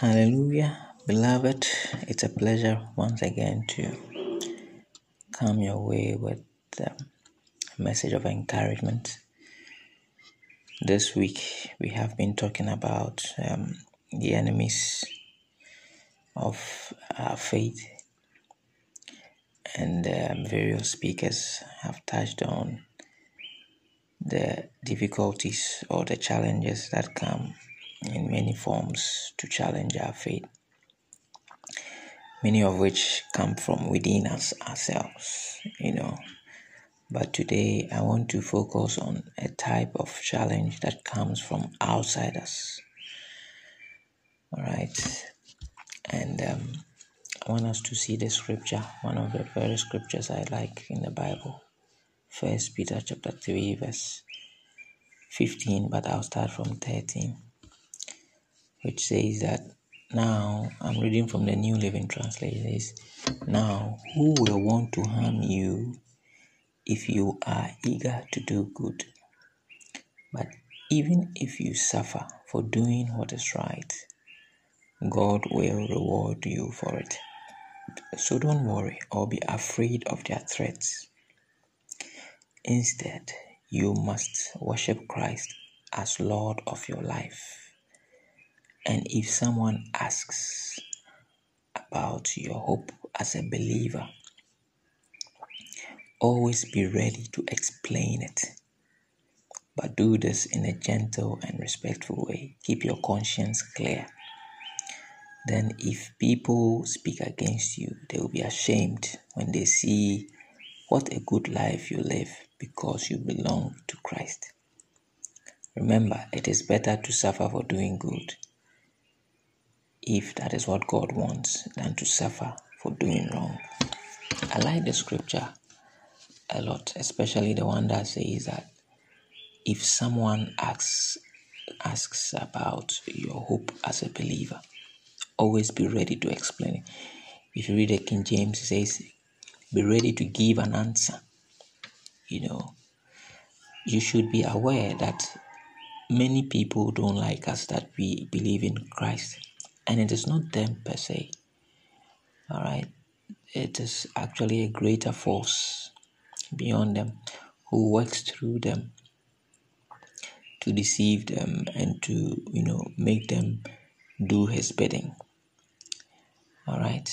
Hallelujah, beloved. It's a pleasure once again to come your way with a message of encouragement. This week we have been talking about um, the enemies of our faith, and um, various speakers have touched on the difficulties or the challenges that come in many forms to challenge our faith, many of which come from within us ourselves, you know. But today I want to focus on a type of challenge that comes from outside us. All right. And um, I want us to see the scripture, one of the very scriptures I like in the Bible. First Peter chapter 3, verse 15, but I'll start from 13, which says that now I'm reading from the New Living Translation. Says, Now who will want to harm you if you are eager to do good? But even if you suffer for doing what is right, God will reward you for it. So don't worry or be afraid of their threats. Instead, you must worship Christ as Lord of your life. And if someone asks about your hope as a believer, always be ready to explain it. But do this in a gentle and respectful way. Keep your conscience clear. Then, if people speak against you, they will be ashamed when they see what a good life you live because you belong to Christ. Remember, it is better to suffer for doing good, if that is what God wants, than to suffer for doing wrong. I like the scripture a lot, especially the one that says that if someone asks asks about your hope as a believer, always be ready to explain it. If you read the King James, it says, be ready to give an answer. You know, you should be aware that many people don't like us that we believe in Christ, and it is not them per se. All right, it is actually a greater force beyond them who works through them to deceive them and to you know make them do his bidding. All right?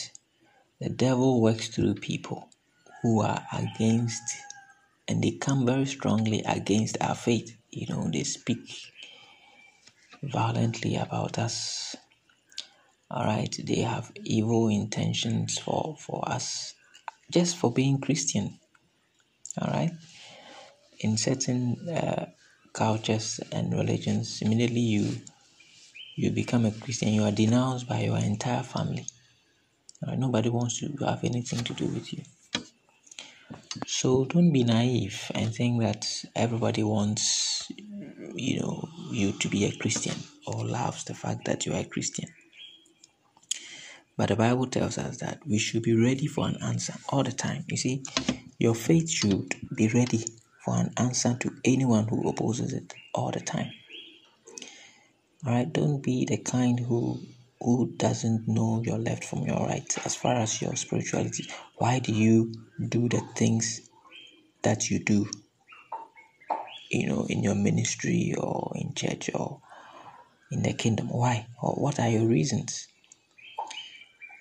The devil works through people who are against and they come very strongly against our faith. You know they speak violently about us all right they have evil intentions for for us just for being christian. All right? In certain uh, cultures and religions immediately you you become a christian you are denounced by your entire family. Nobody wants to have anything to do with you. So don't be naive and think that everybody wants you know you to be a christian or loves the fact that you are a christian but the bible tells us that we should be ready for an answer all the time you see your faith should be ready for an answer to anyone who opposes it all the time. All right, don't be the kind who who doesn't know your left from your right as far as your spirituality. Why do you do the things that you do? You know, in your ministry or in church or in the kingdom. Why? Or what are your reasons?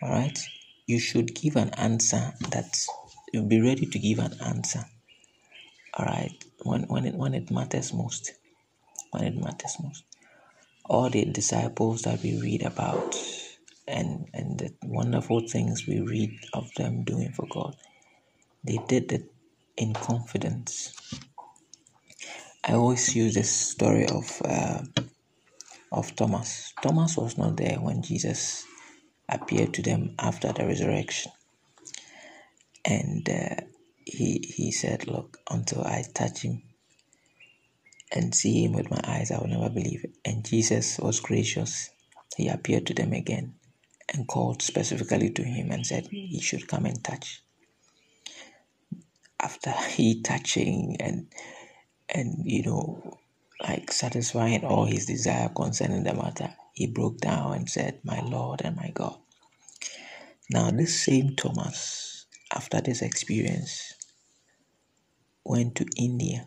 All right, you should give an answer that you'll be ready to give an answer. All right when when it when it matters most. When it matters most. All the disciples that we read about and and the wonderful things we read of them doing for god they did it in confidence. I always use this story of uh, of thomas. Thomas was not there when jesus appeared to them after the resurrection and uh, he he said, "Look, until I touch him and see him with my eyes, I will never believe it." And Jesus was gracious; he appeared to them again and called specifically to him and said he should come and touch. After he touching and and you know like satisfying all his desire concerning the matter, he broke down and said, My Lord and my God. Now, this same Thomas, after this experience, went to India.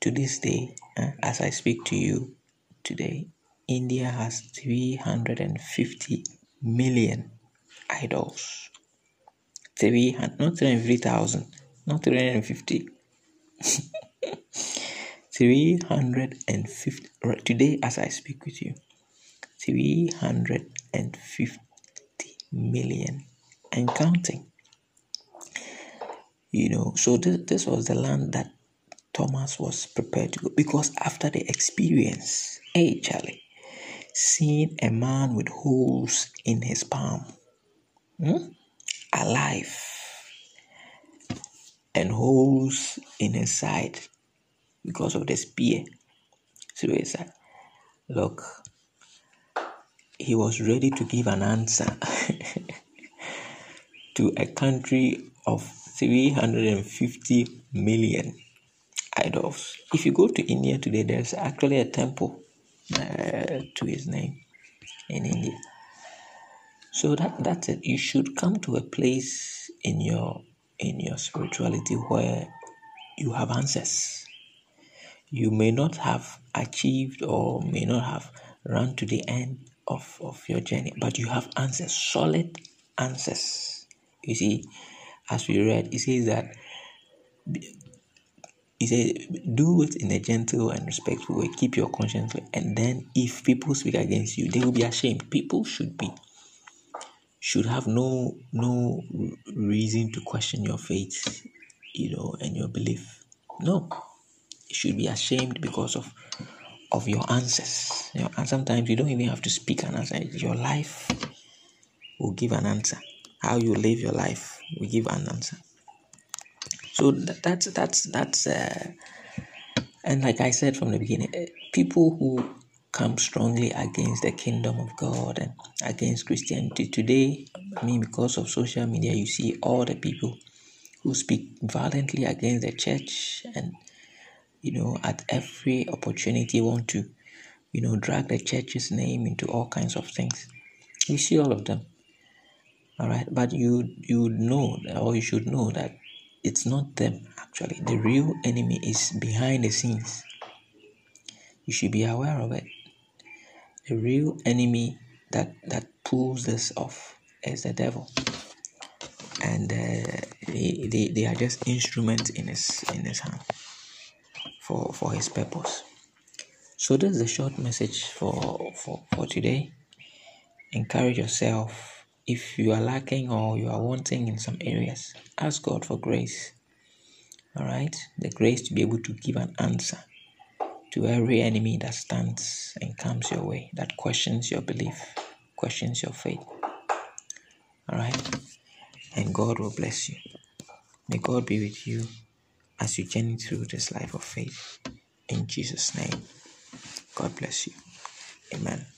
To this day, uh, as I speak to you today, India has 350 million idols. 300, not 350,000, not 350. 350 today as I speak with you 350 million and counting you know so this, this was the land that Thomas was prepared to go because after the experience hey Charlie seeing a man with holes in his palm hmm, alive and holes in his side because of the spear. So he said, Look, he was ready to give an answer to a country of 350 million idols. If you go to India today, there's actually a temple uh, to his name in India. So that that's it. You should come to a place in your in your spirituality where you have answers you may not have achieved or may not have run to the end of, of your journey, but you have answers, solid answers. You see, as we read, it says that he said, do it in a gentle and respectful way, keep your conscience, and then if people speak against you, they will be ashamed. People should be should have no no reason to question your faith, you know, and your belief. No, You should be ashamed because of of your answers. You know, and sometimes you don't even have to speak an answer. Your life will give an answer. How you live your life will give an answer. So that, that's that's that's uh, and like I said from the beginning, uh, people who come strongly against the kingdom of God and against Christianity today. I mean, because of social media, you see all the people who speak violently against the church and you know, at every opportunity want to, you know, drag the church's name into all kinds of things. You see all of them. All right, but you you know or you should know that it's not them actually. The real enemy is behind the scenes. You should be aware of it. The real enemy that that pulls this off is the devil, and uh, they, they they are just instruments in his in his hand for, for his purpose. So is a short message for, for, for today. Encourage yourself. If you are lacking or you are wanting in some areas, ask God for grace. All right, the grace to be able to give an answer to every enemy that stands and comes your way, that questions your belief, questions your faith. All right, and God will bless you. May God be with you as you journey through this life of faith. In Jesus' name, God bless you. Amen.